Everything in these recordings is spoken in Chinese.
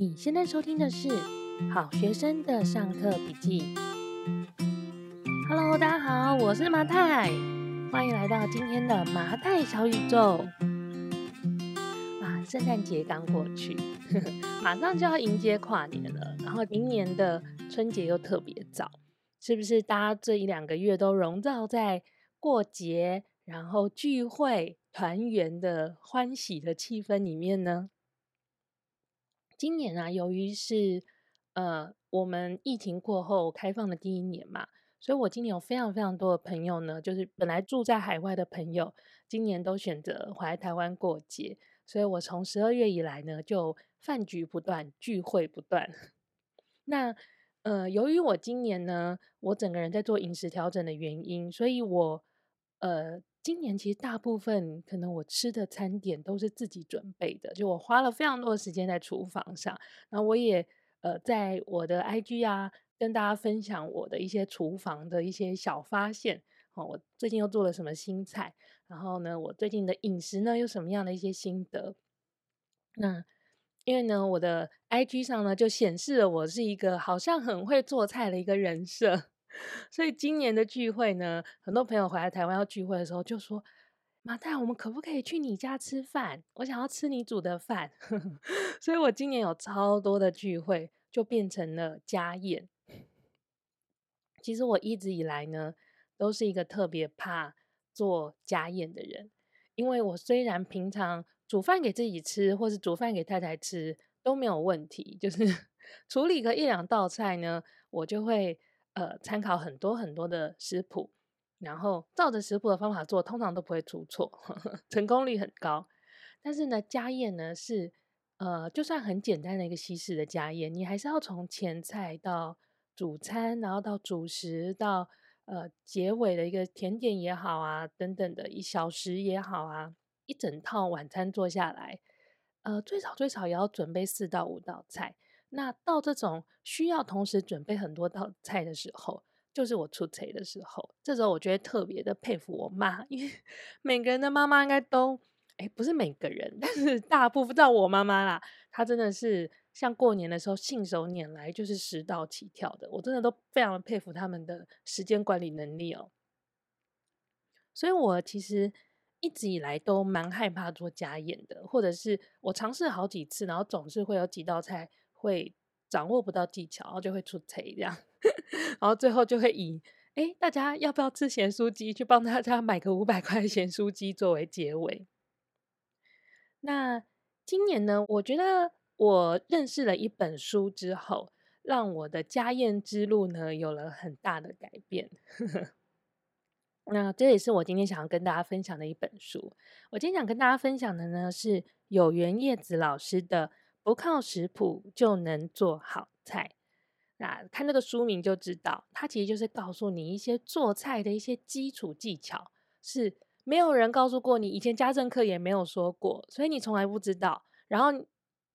你现在收听的是好学生的上课笔记。Hello，大家好，我是麻太，欢迎来到今天的麻太小宇宙。啊，圣诞节刚过去，呵呵，马上就要迎接跨年了，然后明年的春节又特别早，是不是？大家这一两个月都笼罩在过节，然后聚会、团圆的欢喜的气氛里面呢？今年啊，由于是呃我们疫情过后开放的第一年嘛，所以我今年有非常非常多的朋友呢，就是本来住在海外的朋友，今年都选择回来台湾过节。所以我从十二月以来呢，就饭局不断，聚会不断。那呃，由于我今年呢，我整个人在做饮食调整的原因，所以我呃。今年其实大部分可能我吃的餐点都是自己准备的，就我花了非常多的时间在厨房上，然后我也呃在我的 IG 啊跟大家分享我的一些厨房的一些小发现，哦，我最近又做了什么新菜，然后呢，我最近的饮食呢有什么样的一些心得？那因为呢，我的 IG 上呢就显示了我是一个好像很会做菜的一个人设。所以今年的聚会呢，很多朋友回来台湾要聚会的时候，就说：“麻太，我们可不可以去你家吃饭？我想要吃你煮的饭。”所以，我今年有超多的聚会，就变成了家宴。其实我一直以来呢，都是一个特别怕做家宴的人，因为我虽然平常煮饭给自己吃，或是煮饭给太太吃都没有问题，就是 处理个一两道菜呢，我就会。呃，参考很多很多的食谱，然后照着食谱的方法做，通常都不会出错，呵呵，成功率很高。但是呢，家宴呢是呃，就算很简单的一个西式的家宴，你还是要从前菜到主餐，然后到主食，到呃结尾的一个甜点也好啊，等等的一小时也好啊，一整套晚餐做下来，呃，最少最少也要准备四到五道菜。那到这种需要同时准备很多道菜的时候，就是我出差的时候。这时候我觉得特别的佩服我妈，因为 每个人的妈妈应该都，哎，不是每个人，但是大部分，到我妈妈啦，她真的是像过年的时候信手拈来就是十道起跳的，我真的都非常佩服他们的时间管理能力哦。所以我其实一直以来都蛮害怕做家宴的，或者是我尝试好几次，然后总是会有几道菜。会掌握不到技巧，然后就会出错这样，然后最后就会以哎，大家要不要吃咸酥鸡？去帮大家买个五百块咸酥鸡作为结尾。那今年呢，我觉得我认识了一本书之后，让我的家宴之路呢有了很大的改变。那这也是我今天想要跟大家分享的一本书。我今天想跟大家分享的呢是有原叶子老师的。不靠食谱就能做好菜，那看这个书名就知道，它其实就是告诉你一些做菜的一些基础技巧，是没有人告诉过你，以前家政课也没有说过，所以你从来不知道。然后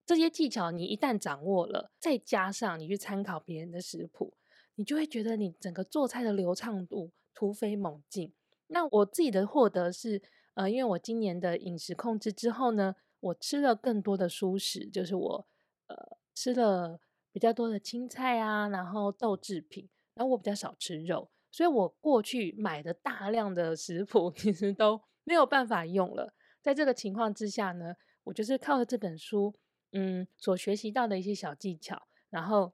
这些技巧你一旦掌握了，再加上你去参考别人的食谱，你就会觉得你整个做菜的流畅度突飞猛进。那我自己的获得是，呃，因为我今年的饮食控制之后呢。我吃了更多的蔬食，就是我呃吃了比较多的青菜啊，然后豆制品，然后我比较少吃肉，所以我过去买的大量的食谱 其实都没有办法用了。在这个情况之下呢，我就是靠着这本书，嗯，所学习到的一些小技巧，然后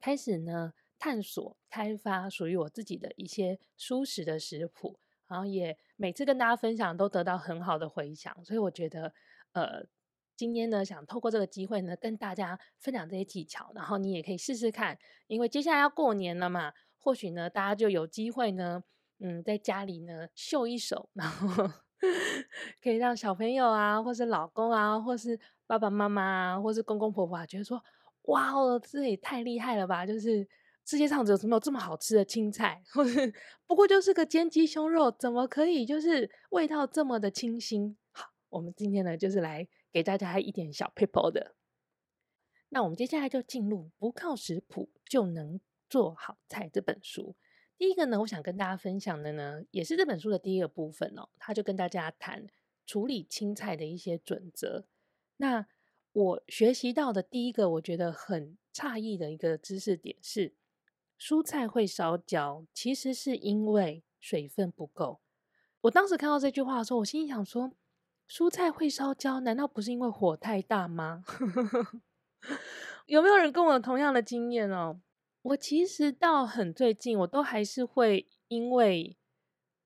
开始呢探索开发属于我自己的一些蔬食的食谱，然后也每次跟大家分享都得到很好的回响，所以我觉得。呃，今天呢，想透过这个机会呢，跟大家分享这些技巧，然后你也可以试试看，因为接下来要过年了嘛，或许呢，大家就有机会呢，嗯，在家里呢秀一手，然后 可以让小朋友啊，或是老公啊，或是爸爸妈妈啊，或是公公婆婆啊，觉得说，哇哦，这也太厉害了吧！就是世界上怎么有这么好吃的青菜，不过就是个煎鸡胸肉，怎么可以就是味道这么的清新？我们今天呢，就是来给大家一点小 people 的。那我们接下来就进入不靠食谱就能做好菜这本书。第一个呢，我想跟大家分享的呢，也是这本书的第一个部分哦。他就跟大家谈处理青菜的一些准则。那我学习到的第一个我觉得很诧异的一个知识点是，蔬菜会烧焦，其实是因为水分不够。我当时看到这句话的时候，我心里想说，蔬菜会烧焦，难道不是因为火太大吗？有没有人跟我同样的经验哦？我其实到很最近，我都还是会因为，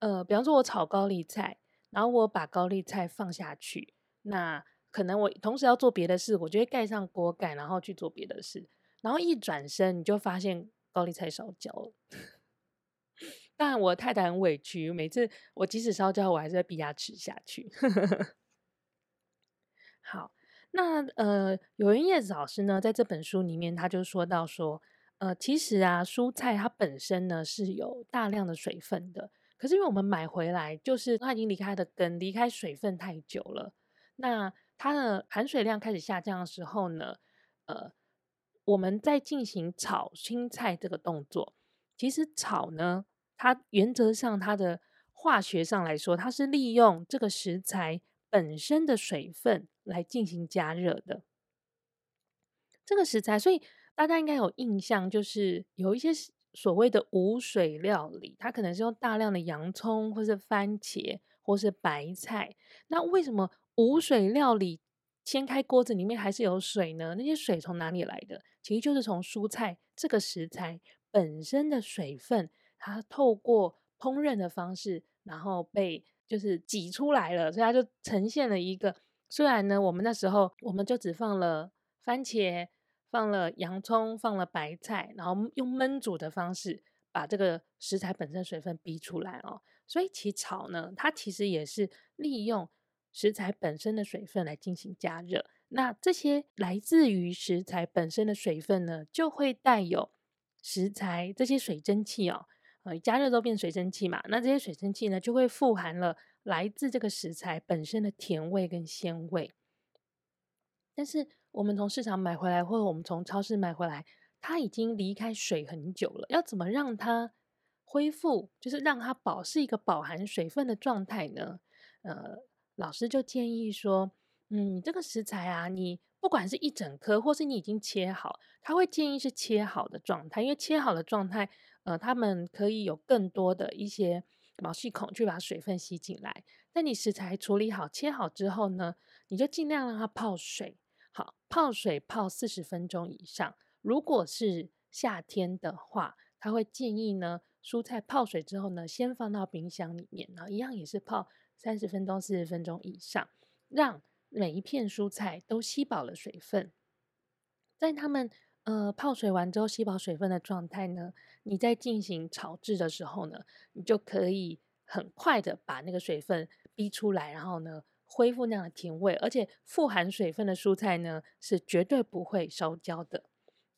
呃，比方说我炒高丽菜，然后我把高丽菜放下去，那可能我同时要做别的事，我就会盖上锅盖，然后去做别的事，然后一转身你就发现高丽菜烧焦了。但我太太很委屈，每次我即使烧焦，我还是会逼她吃下去。好。那呃，有人叶子老师呢，在这本书里面，他就说到说，呃，其实啊，蔬菜它本身呢是有大量的水分的，可是因为我们买回来，就是它已经离开的根，离开水分太久了，那它的含水量开始下降的时候呢，呃，我们在进行炒青菜这个动作，其实炒呢，它原则上它的化学上来说，它是利用这个食材。本身的水分来进行加热的这个食材，所以大家应该有印象，就是有一些所谓的无水料理，它可能是用大量的洋葱，或是番茄，或是白菜。那为什么无水料理掀开锅子里面还是有水呢？那些水从哪里来的？其实就是从蔬菜这个食材本身的水分，它透过烹饪的方式，然后被。就是挤出来了，所以它就呈现了一个。虽然呢，我们那时候我们就只放了番茄、放了洋葱、放了白菜，然后用焖煮的方式把这个食材本身水分逼出来哦。所以其炒呢，它其实也是利用食材本身的水分来进行加热。那这些来自于食材本身的水分呢，就会带有食材这些水蒸气哦。呃，加热都变水蒸气嘛，那这些水蒸气呢，就会富含了来自这个食材本身的甜味跟鲜味。但是我们从市场买回来，或者我们从超市买回来，它已经离开水很久了，要怎么让它恢复，就是让它保是一个饱含水分的状态呢？呃，老师就建议说，嗯，这个食材啊，你不管是一整颗，或是你已经切好，他会建议是切好的状态，因为切好的状态。呃，他们可以有更多的一些毛细孔去把水分吸进来。那你食材处理好、切好之后呢，你就尽量让它泡水。好，泡水泡四十分钟以上。如果是夏天的话，他会建议呢，蔬菜泡水之后呢，先放到冰箱里面，然后一样也是泡三十分钟、四十分钟以上，让每一片蔬菜都吸饱了水分。在他们。呃，泡水完之后吸饱水分的状态呢，你在进行炒制的时候呢，你就可以很快的把那个水分逼出来，然后呢，恢复那样的甜味。而且富含水分的蔬菜呢，是绝对不会烧焦的。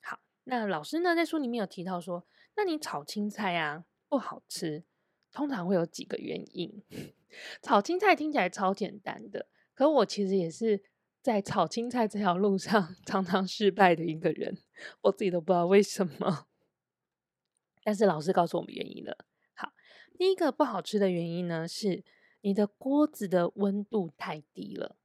好，那老师呢在书里面有提到说，那你炒青菜啊不好吃，通常会有几个原因。炒青菜听起来超简单的，可我其实也是。在炒青菜这条路上，常常失败的一个人，我自己都不知道为什么。但是老师告诉我们原因了。好，第一个不好吃的原因呢，是你的锅子的温度太低了。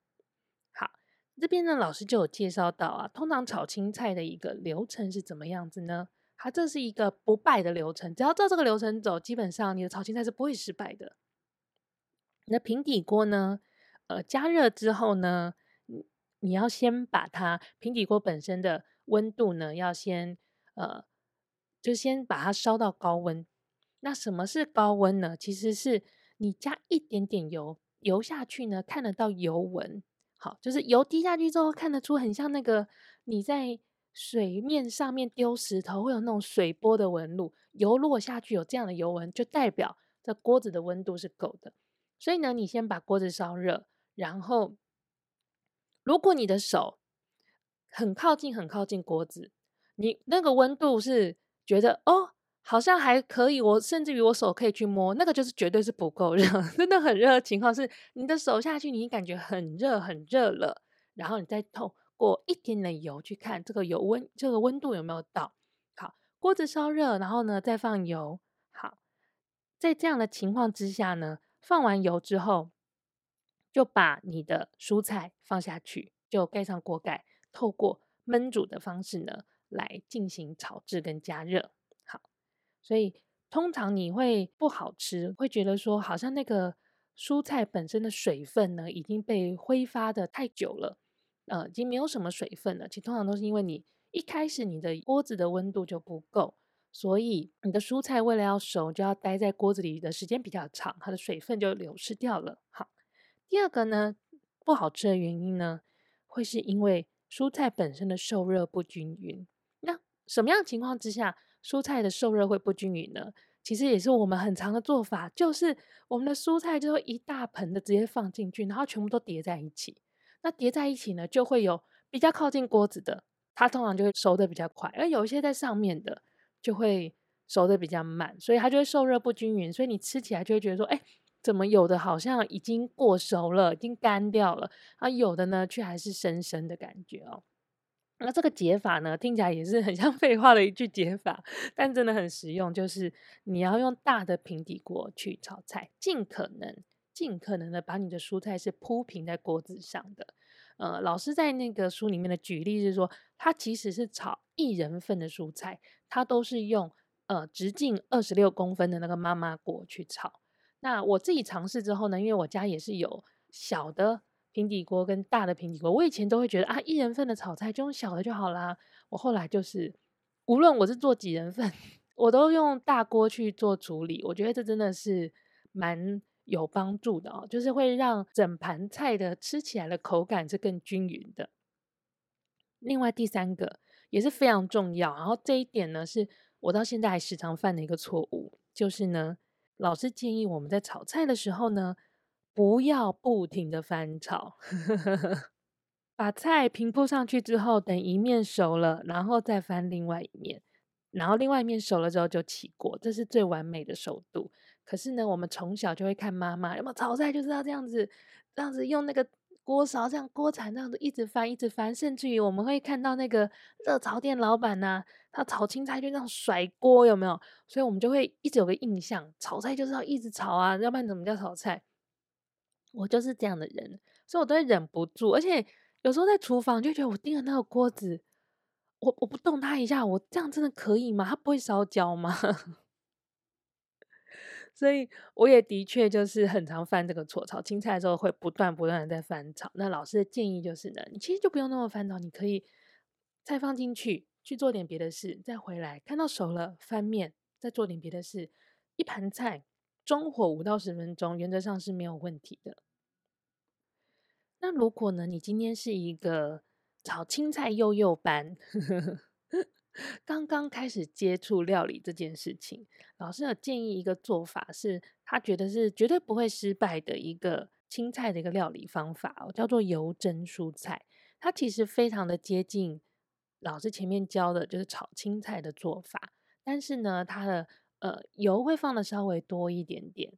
好，这边呢，老师就有介绍到啊，通常炒青菜的一个流程是怎么样子呢？它这是一个不败的流程，只要照这个流程走，基本上你的炒青菜是不会失败的。你的平底锅呢，呃，加热之后呢，你要先把它平底锅本身的温度呢，要先呃，就先把它烧到高温。那什么是高温呢？其实是你加一点点油，油下去呢，看得到油纹。好，就是油滴下去之后，看得出很像那个你在水面上面丢石头会有那种水波的纹路。油落下去有这样的油纹，就代表这锅子的温度是够的。所以呢，你先把锅子烧热，然后。如果你的手很靠近、很靠近锅子，你那个温度是觉得哦，好像还可以，我甚至于我手可以去摸，那个就是绝对是不够热，真的很热的情况是，你的手下去，你感觉很热很热了，然后你再透过一点点油去看这个油温，这个温度有没有到？好，锅子烧热，然后呢再放油。好，在这样的情况之下呢，放完油之后。就把你的蔬菜放下去，就盖上锅盖，透过焖煮的方式呢，来进行炒制跟加热。好，所以通常你会不好吃，会觉得说好像那个蔬菜本身的水分呢已经被挥发的太久了，呃，已经没有什么水分了。其实通常都是因为你一开始你的锅子的温度就不够，所以你的蔬菜为了要熟，就要待在锅子里的时间比较长，它的水分就流失掉了。好，第二个呢，不好吃的原因呢，会是因为蔬菜本身的受热不均匀。那什么样的情况之下，蔬菜的受热会不均匀呢？其实也是我们很常的做法，就是我们的蔬菜就会一大盆的直接放进去，然后全部都叠在一起。那叠在一起呢，就会有比较靠近锅子的，它通常就会熟得比较快；而有一些在上面的，就会熟得比较慢，所以它就会受热不均匀。所以你吃起来就会觉得说，哎，怎么有的好像已经过熟了，已经干掉了，啊，有的呢却还是生生的感觉哦。那这个解法呢，听起来也是很像 废话的一句解法，但真的很实用。就是你要用大的平底锅去炒菜，尽可能、尽可能的把你的蔬菜是铺平在锅子上的。呃，老师在那个书里面的举例是说，他其实是炒一人份的蔬菜，他都是用呃直径二十六公分的那个妈妈锅去炒。那我自己尝试之后呢，因为我家也是有小的。平底锅跟大的平底锅，我以前都会觉得啊，一人份的炒菜就用小的就好啦。我后来就是，无论我是做几人份，我都用大锅去做处理。我觉得这真的是蛮有帮助的哦，就是会让整盘菜的吃起来的口感是更均匀的。另外第三个也是非常重要，然后这一点呢，是我到现在还时常犯的一个错误，就是呢，老师建议我们在炒菜的时候呢。不要不停的翻炒，把菜平铺上去之后，等一面熟了，然后再翻另外一面，然后另外一面熟了之后就起锅，这是最完美的熟度。可是呢，我们从小就会看妈妈，有没有炒菜就是要这样子，这样子用那个锅勺，这样锅铲这样子一直翻，一直翻，甚至于我们会看到那个热炒店老板呐、他炒青菜就这样甩锅，有没有？所以我们就会一直有个印象，炒菜就是要一直炒啊，要不然怎么叫炒菜？我就是这样的人，所以我都会忍不住，而且有时候在厨房就觉得我盯着那个锅子，我我不动它一下，我这样真的可以吗？它不会烧焦吗？所以我也的确就是很常犯这个错，炒青菜的时候会不断不断的在翻炒。那老师的建议就是呢，你其实就不用那么翻炒，你可以菜放进去去做点别的事，再回来看到熟了翻面，再做点别的事，一盘菜。中火五到十分钟，原则上是没有问题的。那如果呢，你今天是一个炒青菜幼幼班，刚刚开始接触料理这件事情，老师有建议一个做法是，他觉得是绝对不会失败的一个青菜的一个料理方法哦，叫做油蒸蔬菜。它其实非常的接近老师前面教的，就是炒青菜的做法，但是呢，它的呃，油会放的稍微多一点点，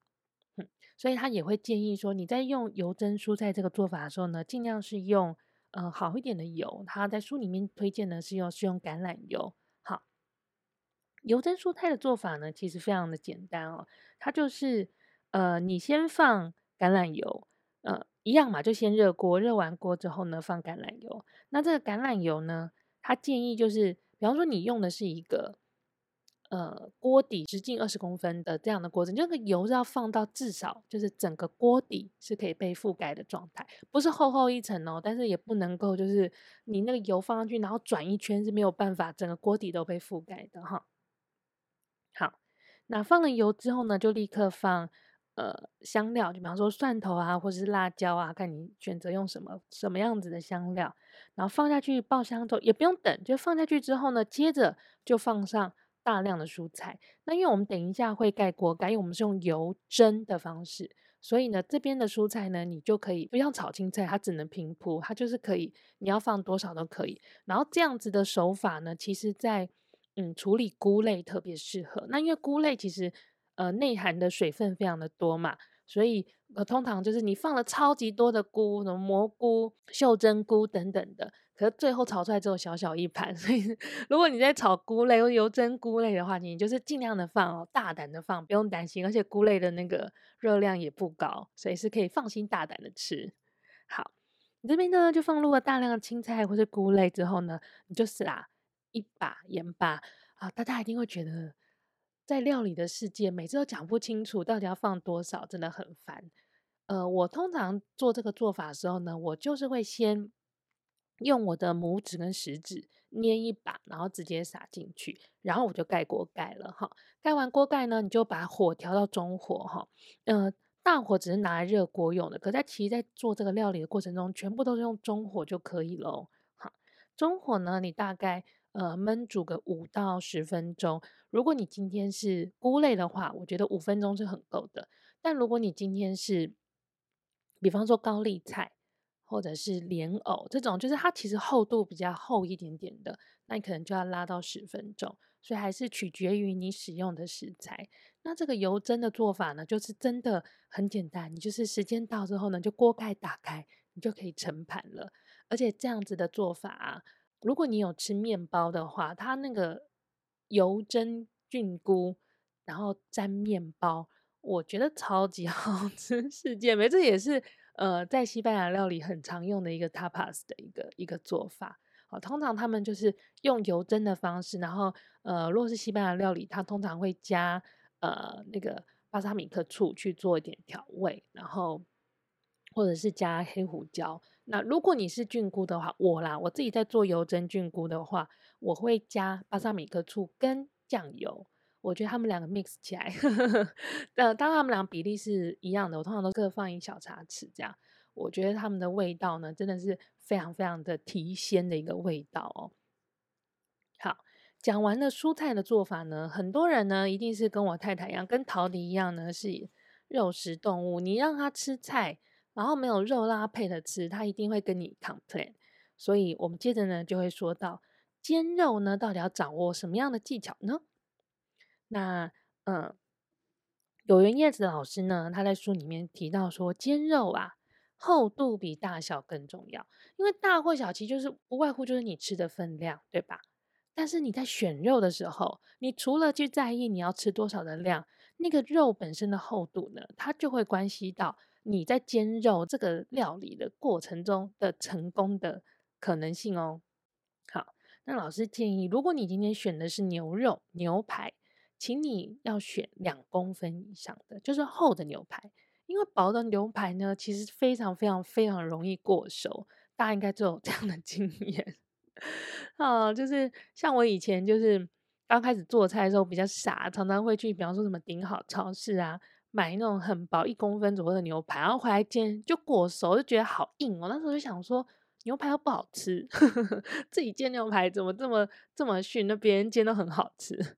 嗯，所以他也会建议说，你在用油蒸蔬菜这个做法的时候呢，尽量是用呃好一点的油。它在书里面推荐呢是用是用橄榄油。好，油蒸蔬菜的做法呢，其实非常的简单哦，它就是呃，你先放橄榄油，呃，一样嘛，就先热锅，热完锅之后呢，放橄榄油。那这个橄榄油呢，它建议就是，比方说你用的是一个。呃，锅底直径二十公分的这样的锅子，那个油是要放到至少就是整个锅底是可以被覆盖的状态，不是厚厚一层哦，但是也不能够就是你那个油放上去，然后转一圈是没有办法整个锅底都被覆盖的哈。好，那放了油之后呢，就立刻放呃香料，就比方说蒜头啊，或者是辣椒啊，看你选择用什么什么样子的香料，然后放下去爆香之后，也不用等，就放下去之后呢，接着就放上。大量的蔬菜，那因为我们等一下会盖锅盖，因为我们是用油蒸的方式，所以呢，这边的蔬菜呢，你就可以不要炒青菜，它只能平铺，它就是可以，你要放多少都可以。然后这样子的手法呢，其实在嗯处理菇类特别适合。那因为菇类其实呃内含的水分非常的多嘛，所以呃通常就是你放了超级多的菇，什么蘑菇、袖珍菇等等的。可是最后炒出来只有小小一盘，所以如果你在炒菇类或油蒸菇类的话，你就是尽量的放哦，大胆的放，不用担心。而且菇类的那个热量也不高，所以是可以放心大胆的吃。好，你这边呢就放入了大量的青菜或者菇类之后呢，你就撒一把盐巴啊，大家一定会觉得在料理的世界每次都讲不清楚到底要放多少，真的很烦。呃，我通常做这个做法的时候呢，我就是会先用我的拇指跟食指捏一把，然后直接撒进去，然后我就盖锅盖了哈。盖完锅盖呢，你就把火调到中火哈。呃，大火只是拿来热锅用的，可在其实在做这个料理的过程中，全部都是用中火就可以喽。好，中火呢，你大概呃焖煮个五到十分钟。如果你今天是菇类的话，我觉得五分钟是很够的。但如果你今天是，比方说高丽菜。或者是莲藕这种，就是它其实厚度比较厚一点点的，那你可能就要拉到十分钟。所以还是取决于你使用的食材。那这个油蒸的做法呢，就是真的很简单，你就是时间到之后呢，就锅盖打开，你就可以盛盘了。而且这样子的做法啊，如果你有吃面包的话，它那个油蒸菌菇，然后沾面包，我觉得超级好吃。世界没，这也是。呃，在西班牙料理很常用的一个 tapas 的一个一个做法，好，通常他们就是用油蒸的方式，然后呃，如果是西班牙料理，它通常会加呃那个巴萨米克醋去做一点调味，然后或者是加黑胡椒。那如果你是菌菇的话，我啦，我自己在做油蒸菌菇的话，我会加巴萨米克醋跟酱油。我觉得他们两个 mix 起来，呃，当他们俩比例是一样的，我通常都各放一小茶匙这样。我觉得他们的味道呢，真的是非常非常的提鲜的一个味道哦。好，讲完了蔬菜的做法呢，很多人呢一定是跟我太太一样，跟陶迪一样呢是肉食动物。你让他吃菜，然后没有肉让他配着吃，他一定会跟你 complain。所以我们接着呢就会说到煎肉呢，到底要掌握什么样的技巧呢？那嗯，有缘叶子老师呢，他在书里面提到说，煎肉啊，厚度比大小更重要，因为大或小其实就是不外乎就是你吃的分量，对吧？但是你在选肉的时候，你除了去在意你要吃多少的量，那个肉本身的厚度呢，它就会关系到你在煎肉这个料理的过程中的成功的可能性哦。好，那老师建议，如果你今天选的是牛肉、牛排。请你要选两公分以上的，就是厚的牛排，因为薄的牛排呢，其实非常非常非常容易过熟，大家应该都有这样的 经验啊。就是像我以前就是刚开始做菜的时候比较傻，常常会去，比方说什么顶好超市啊，买那种很薄一公分左右的牛排，然后回来煎就过熟，就觉得好硬哦。那时候就想说，牛排又不好吃，自己煎牛排怎么这么这么逊？那别人煎都很好吃。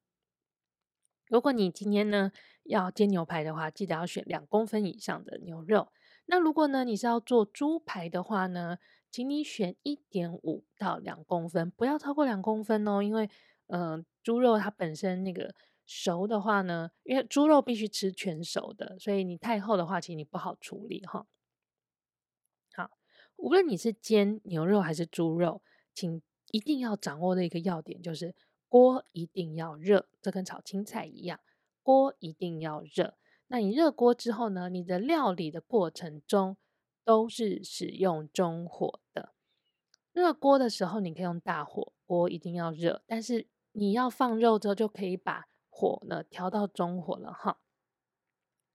如果你今天呢要煎牛排的话，记得要选两公分以上的牛肉。那如果呢你是要做猪排的话呢，请你选一点五到两公分，不要超过两公分哦。因为嗯、猪肉它本身那个熟的话呢，因为猪肉必须吃全熟的，所以你太厚的话，其实你不好处理哈。好，无论你是煎牛肉还是猪肉，请一定要掌握的一个要点就是。锅一定要热，这跟炒青菜一样，锅一定要热。那你热锅之后呢？你的料理的过程中都是使用中火的。热锅的时候你可以用大火，锅一定要热。但是你要放肉之后，就可以把火呢调到中火了哈。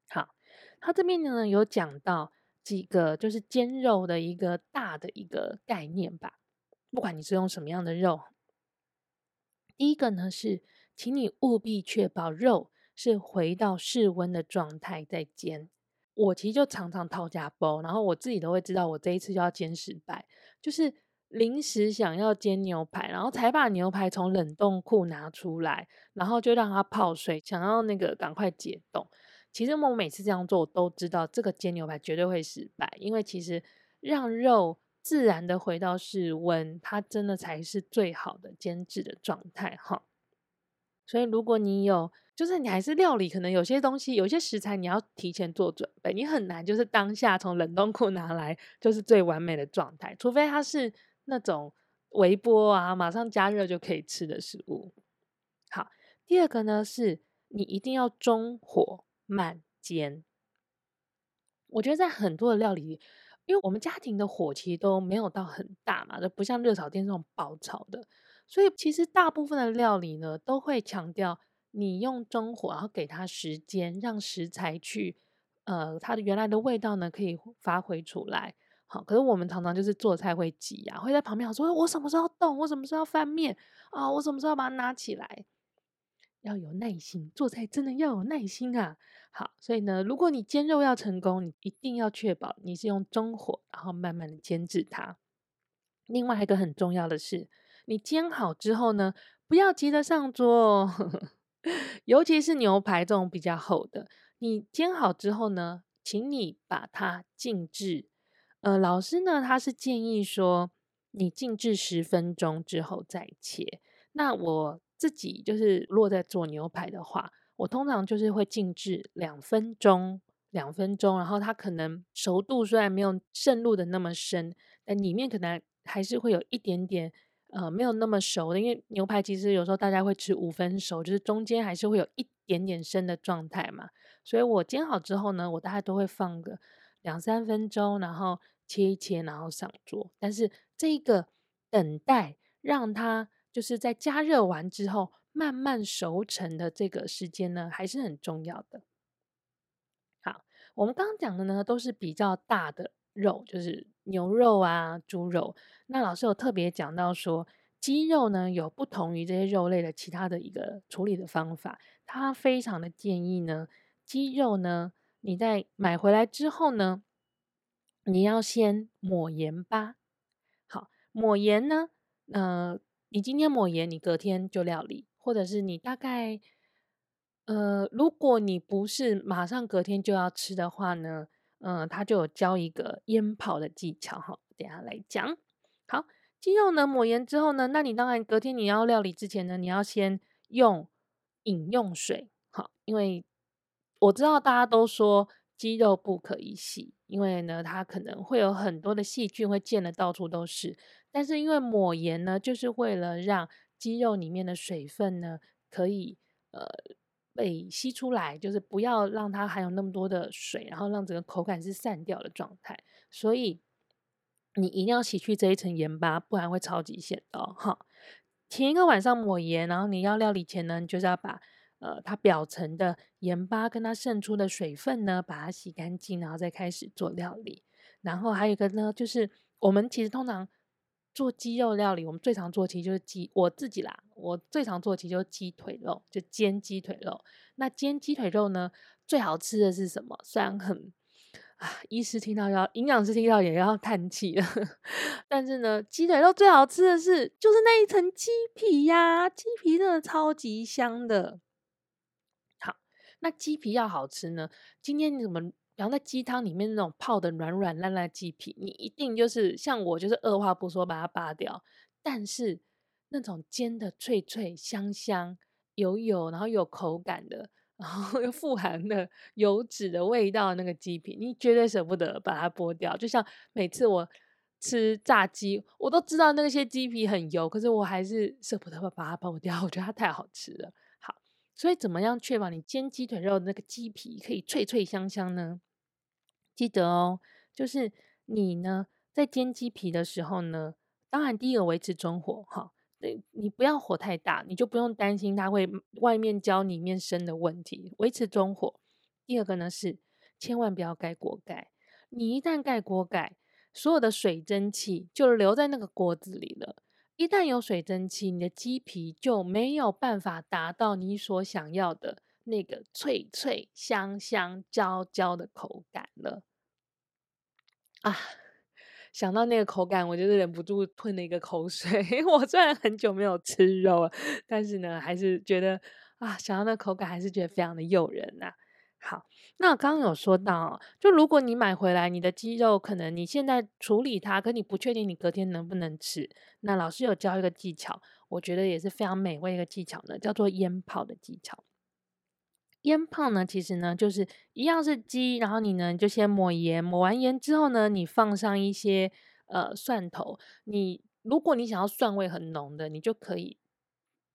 好，它这边呢有讲到几个就是煎肉的一个大的一个概念吧。不管你是用什么样的肉。第一个呢是，请你务必确保肉是回到室温的状态再煎。我其实就常常掏家包，然后我自己都会知道，我这一次就要煎失败，就是临时想要煎牛排，然后才把牛排从冷冻库拿出来，然后就让它泡水，想要那个赶快解冻。其实我每次这样做，我都知道这个煎牛排绝对会失败，因为其实让肉。自然的回到室温，它真的才是最好的煎制的状态哈。所以如果你有，就是你还是料理，可能有些东西，有些食材你要提前做准备，你很难就是当下从冷冻库拿来就是最完美的状态，除非它是那种微波啊，马上加热就可以吃的食物。好，第二个呢是你一定要中火慢煎。我觉得在很多的料理。因为我们家庭的火其实都没有到很大嘛，就不像热炒店这种爆炒的，所以其实大部分的料理呢，都会强调你用中火，然后给它时间，让食材去，呃，它的原来的味道呢可以发挥出来。好，可是我们常常就是做菜会急呀、啊，会在旁边说，我什么时候动？我什么时候要翻面啊？我什么时候把它拿起来？要有耐心，做菜真的要有耐心啊。好，所以呢，如果你煎肉要成功，你一定要确保你是用中火，然后慢慢的煎制它。另外一个很重要的是，你煎好之后呢，不要急着上桌哦，尤其是牛排这种比较厚的，你煎好之后呢，请你把它静置。呃，老师呢，他是建议说，你静置十分钟之后再切。那我自己就是，如果在做牛排的话，我通常就是会静置两分钟，两分钟，然后它可能熟度虽然没有渗入的那么深，但里面可能还是会有一点点呃没有那么熟的，因为牛排其实有时候大家会吃五分熟，就是中间还是会有一点点生的状态嘛。所以我煎好之后呢，我大概都会放个。两三分钟，然后切一切，然后上桌。但是这个等待，让它就是在加热完之后慢慢熟成的这个时间呢，还是很重要的。好，我们刚刚讲的呢，都是比较大的肉，就是牛肉啊、猪肉。那老师有特别讲到说，鸡肉呢有不同于这些肉类的其他的一个处理的方法，他非常的建议呢，鸡肉呢。你在买回来之后呢，你要先抹盐巴。好，抹盐呢，呃，你今天抹盐，你隔天就料理，或者是你大概，呃，如果你不是马上隔天就要吃的话呢，嗯、他就有教一个腌泡的技巧哈，等下来讲。好，鸡肉呢抹盐之后呢，那你当然隔天你要料理之前呢，你要先用饮用水，好，因为。我知道大家都说鸡肉不可以洗，因为呢，它可能会有很多的细菌会溅得到处都是。但是因为抹盐呢，就是为了让鸡肉里面的水分呢可以呃被吸出来，就是不要让它含有那么多的水，然后让整个口感是散掉的状态。所以你一定要洗去这一层盐巴，不然会超级咸的哦。哈，前一个晚上抹盐，然后你要料理前呢，你就是要把。呃，它表层的盐巴跟它渗出的水分呢，把它洗干净，然后再开始做料理。然后还有一个呢，就是我们其实通常做鸡肉料理，我们最常做其实就是鸡，我自己啦，我最常做其实就是鸡腿肉，就煎鸡腿肉。那煎鸡腿肉呢，最好吃的是什么？虽然很啊，医师听到要，营养师听到也要叹气了。但是呢，鸡腿肉最好吃的是就是那一层鸡皮呀、鸡皮真的超级香的。那鸡皮要好吃呢？今天你怎么，然后在鸡汤里面那种泡的软软烂烂鸡皮，你一定就是像我，就是二话不说把它扒掉。但是那种煎的脆脆香香、油油，然后有口感的，然后又富含的油脂的味道那个鸡皮，你绝对舍不得把它剥掉。就像每次我吃炸鸡，我都知道那些鸡皮很油，可是我还是舍不得把它剥掉。我觉得它太好吃了。所以，怎么样确保你煎鸡腿肉的那个鸡皮可以脆脆香香呢？记得哦，就是你呢在煎鸡皮的时候呢，当然第一个维持中火哈，对，你不要火太大，你就不用担心它会外面焦里面生的问题，维持中火。第二个呢是千万不要盖锅盖，你一旦盖锅盖，所有的水蒸气就留在那个锅子里了。一旦有水蒸气，你的鸡皮就没有办法达到你所想要的那个脆脆、香香、焦焦的口感了。啊，想到那个口感，我就是忍不住吞了一个口水。我虽然很久没有吃肉了，但是呢，还是觉得啊，想到那口感，还是觉得非常的诱人呐、好，那刚刚有说到，就如果你买回来你的鸡肉，可能你现在处理它，可你不确定你隔天能不能吃。那老师有教一个技巧，我觉得也是非常美味一个技巧呢，叫做腌泡的技巧。腌泡呢，其实呢就是一样是鸡，然后你呢就先抹盐，抹完盐之后呢，你放上一些呃蒜头。你如果你想要蒜味很浓的，你就可以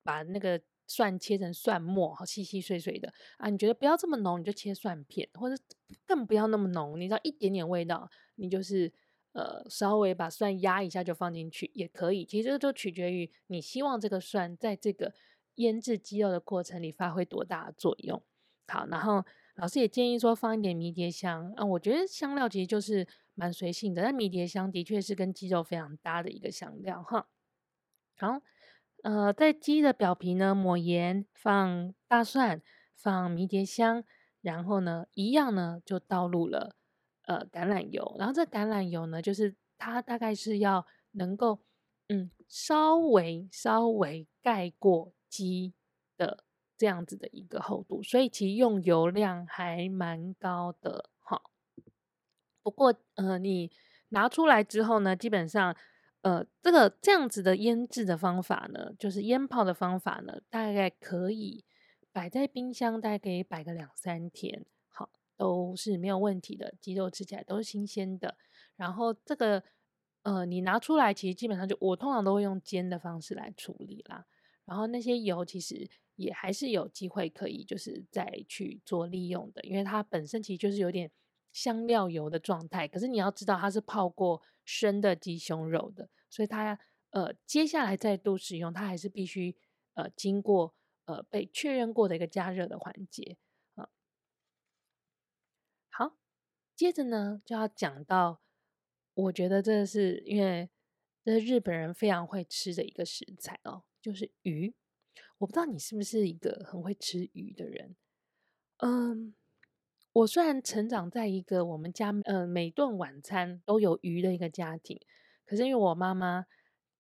把那个。蒜切成蒜末，好细细碎碎的啊！你觉得不要这么浓，你就切蒜片，或者更不要那么浓。你知道一点点味道，你就是呃稍微把蒜压一下就放进去也可以。其实就取决于你希望这个蒜在这个腌制鸡肉的过程里发挥多大的作用。好，然后老师也建议说放一点迷迭香啊，我觉得香料其实就是蛮随性的，但迷迭香的确是跟鸡肉非常搭的一个香料哈。好。呃，在鸡的表皮呢抹盐，放大蒜，放迷迭香，然后呢，一样呢就倒入了呃橄榄油，然后这橄榄油呢，就是它大概是要能够嗯稍微稍微盖过鸡的这样子的一个厚度，所以其用油量还蛮高的哈。不过呃，你拿出来之后呢，基本上。呃，这个这样子的腌制的方法呢，就是腌泡的方法呢，大概可以摆在冰箱，大概可以摆个两三天，好，都是没有问题的。鸡肉吃起来都是新鲜的。然后这个呃，你拿出来，其实基本上就我通常都会用煎的方式来处理啦。然后那些油其实也还是有机会可以就是再去做利用的，因为它本身其实就是有点香料油的状态。可是你要知道，它是泡过。生的鸡胸肉的，所以它呃接下来再度使用，它还是必须呃经过呃被确认过的一个加热的环节啊。好，接着呢就要讲到，我觉得这是因为这是日本人非常会吃的一个食材哦，就是鱼。我不知道你是不是一个很会吃鱼的人，嗯。我虽然成长在一个我们家呃每顿晚餐都有鱼的一个家庭，可是因为我妈妈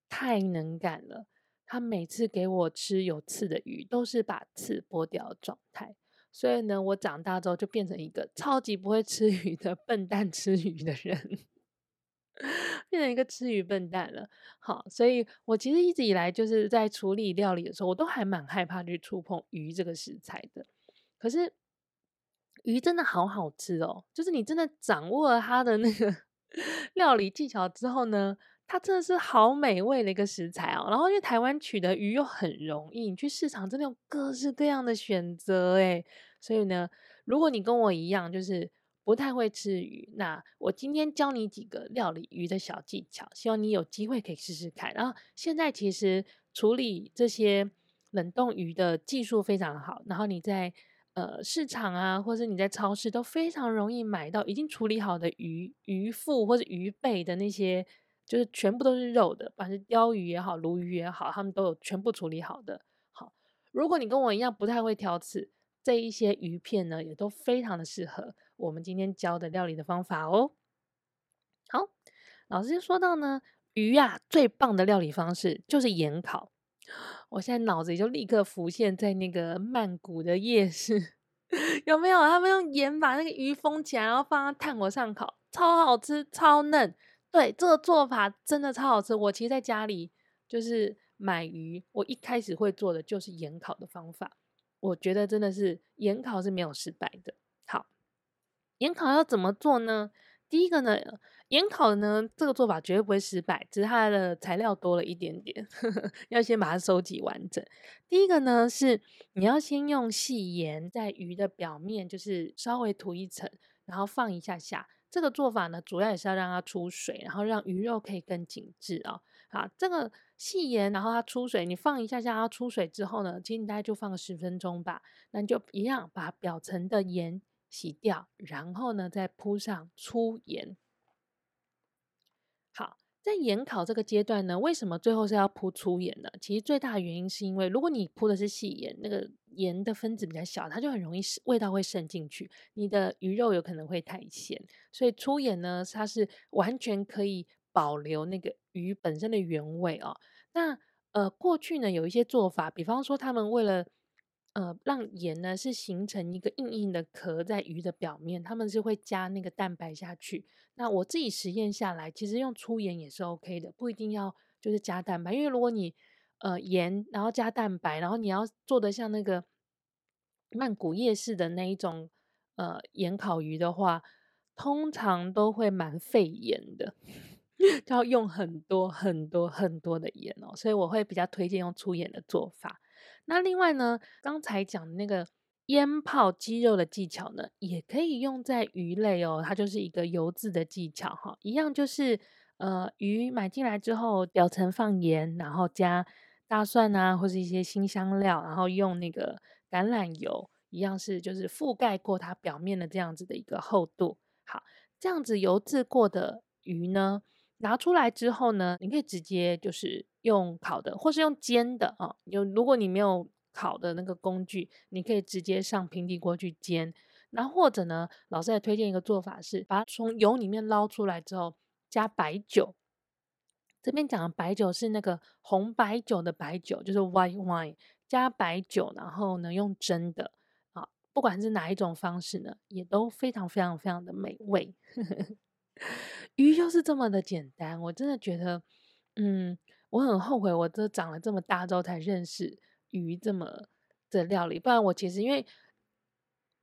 太能干了，她每次给我吃有刺的鱼都是把刺剥掉的状态，所以呢，我长大之后就变成一个超级不会吃鱼的笨蛋吃鱼的人，变成一个吃鱼笨蛋了。好，所以我其实一直以来就是在处理料理的时候，我都还蛮害怕去触碰鱼这个食材的，可是。鱼真的好好吃哦，就是你真的掌握了它的那个 料理技巧之后呢，它真的是好美味的一个食材哦。然后因为台湾取得鱼又很容易，你去市场真的有各式各样的选择诶。所以呢，如果你跟我一样就是不太会吃鱼，那我今天教你几个料理鱼的小技巧，希望你有机会可以试试看。然后现在其实处理这些冷冻鱼的技术非常好，然后你在。呃，市场啊，或者你在超市都非常容易买到已经处理好的鱼鱼腹或者鱼背的那些，就是全部都是肉的，不管是鯛鱼也好，鲈鱼也好，他们都有全部处理好的。好，如果你跟我一样不太会挑刺，这一些鱼片呢，也都非常的适合我们今天教的料理的方法哦。好，老师就说到呢，鱼呀，最棒的料理方式就是盐烤。我现在脑子里就立刻浮现在那个曼谷的夜市，有没有？他们用盐把那个鱼封起来，然后放在炭火上烤，超好吃，超嫩。对，这个做法真的超好吃。我其实在家里就是买鱼，我一开始会做的就是盐烤的方法。我觉得真的是盐烤是没有失败的。好，盐烤要怎么做呢？第一个呢，盐烤呢，这个做法绝对不会失败，只是它的材料多了一点点，呵呵，要先把它收集完整。第一个呢是你要先用细盐在鱼的表面，就是稍微涂一层，然后放一下下。这个做法呢，主要也是要让它出水，然后让鱼肉可以更紧致哦。好，这个细盐，然后它出水，你放一下下，它出水之后呢，其实你大概就放个十分钟吧。那你就一样把表层的盐。洗掉，然后呢，再铺上粗盐。好，在盐烤这个阶段呢，为什么最后是要铺粗盐呢？其实最大的原因是因为，如果你铺的是细盐，那个盐的分子比较小，它就很容易味道会渗进去，你的鱼肉有可能会太咸。所以粗盐呢，它是完全可以保留那个鱼本身的原味哦。那呃，过去呢有一些做法，比方说他们为了呃，让盐呢是形成一个硬硬的壳在鱼的表面，他们是会加那个蛋白下去。那我自己实验下来，其实用粗盐也是 OK 的，不一定要就是加蛋白。因为如果你呃盐，然后加蛋白，然后你要做的像那个曼谷夜市的那一种呃盐烤鱼的话，通常都会蛮费盐的，就要用很多很多很多的盐哦。所以我会比较推荐用粗盐的做法。那另外呢，刚才讲的那个腌泡鸡肉的技巧呢，也可以用在鱼类哦。它就是一个油渍的技巧哈，一样就是呃，鱼买进来之后，表层放盐，然后加大蒜啊，或是一些辛香料，然后用那个橄榄油，一样是就是覆盖过它表面的这样子的一个厚度。好，这样子油渍过的鱼呢，拿出来之后呢，你可以直接就是用烤的，或是用煎的啊。有如果你没有烤的那个工具，你可以直接上平底锅去煎。那或者呢，老师还推荐一个做法是，把它从油里面捞出来之后，加白酒。这边讲的白酒是那个红白酒的白酒，就是 white wine，加白酒，然后呢用蒸的啊，不管是哪一种方式呢，也都非常非常非常的美味。呵 呵 鱼就是这么的简单，我真的觉得，嗯，我很后悔，我这长了这么大之后才认识。鱼这么的料理，不然我其实因为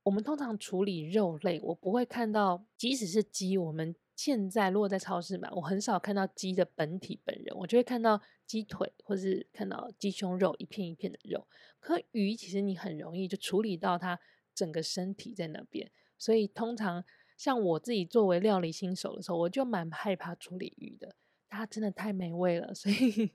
我们通常处理肉类，我不会看到，即使是鸡，我们现在如果在超市买，我很少看到鸡的本体本人，我就会看到鸡腿或是看到鸡胸肉一片一片的肉。可鱼其实你很容易就处理到它整个身体在那边，所以通常像我自己作为料理新手的时候，我就蛮害怕处理鱼的。它真的太美味了，所以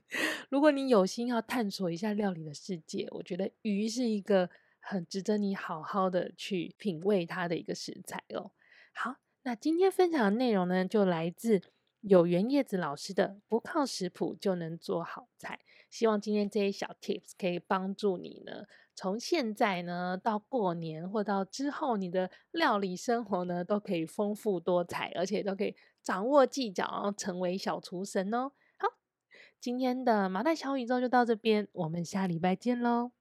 如果你有心要探索一下料理的世界，我觉得鱼是一个很值得你好好的去品味它的一个食材哦。好，那今天分享的内容呢，就来自有缘叶子老师的《不靠食谱就能做好菜》，希望今天这些小 tips 可以帮助你呢，从现在呢到过年或到之后，你的料理生活呢都可以丰富多彩，而且都可以。掌握技巧，成为小厨神哦！好，今天的麻辣小宇宙就到这边，我们下礼拜见喽。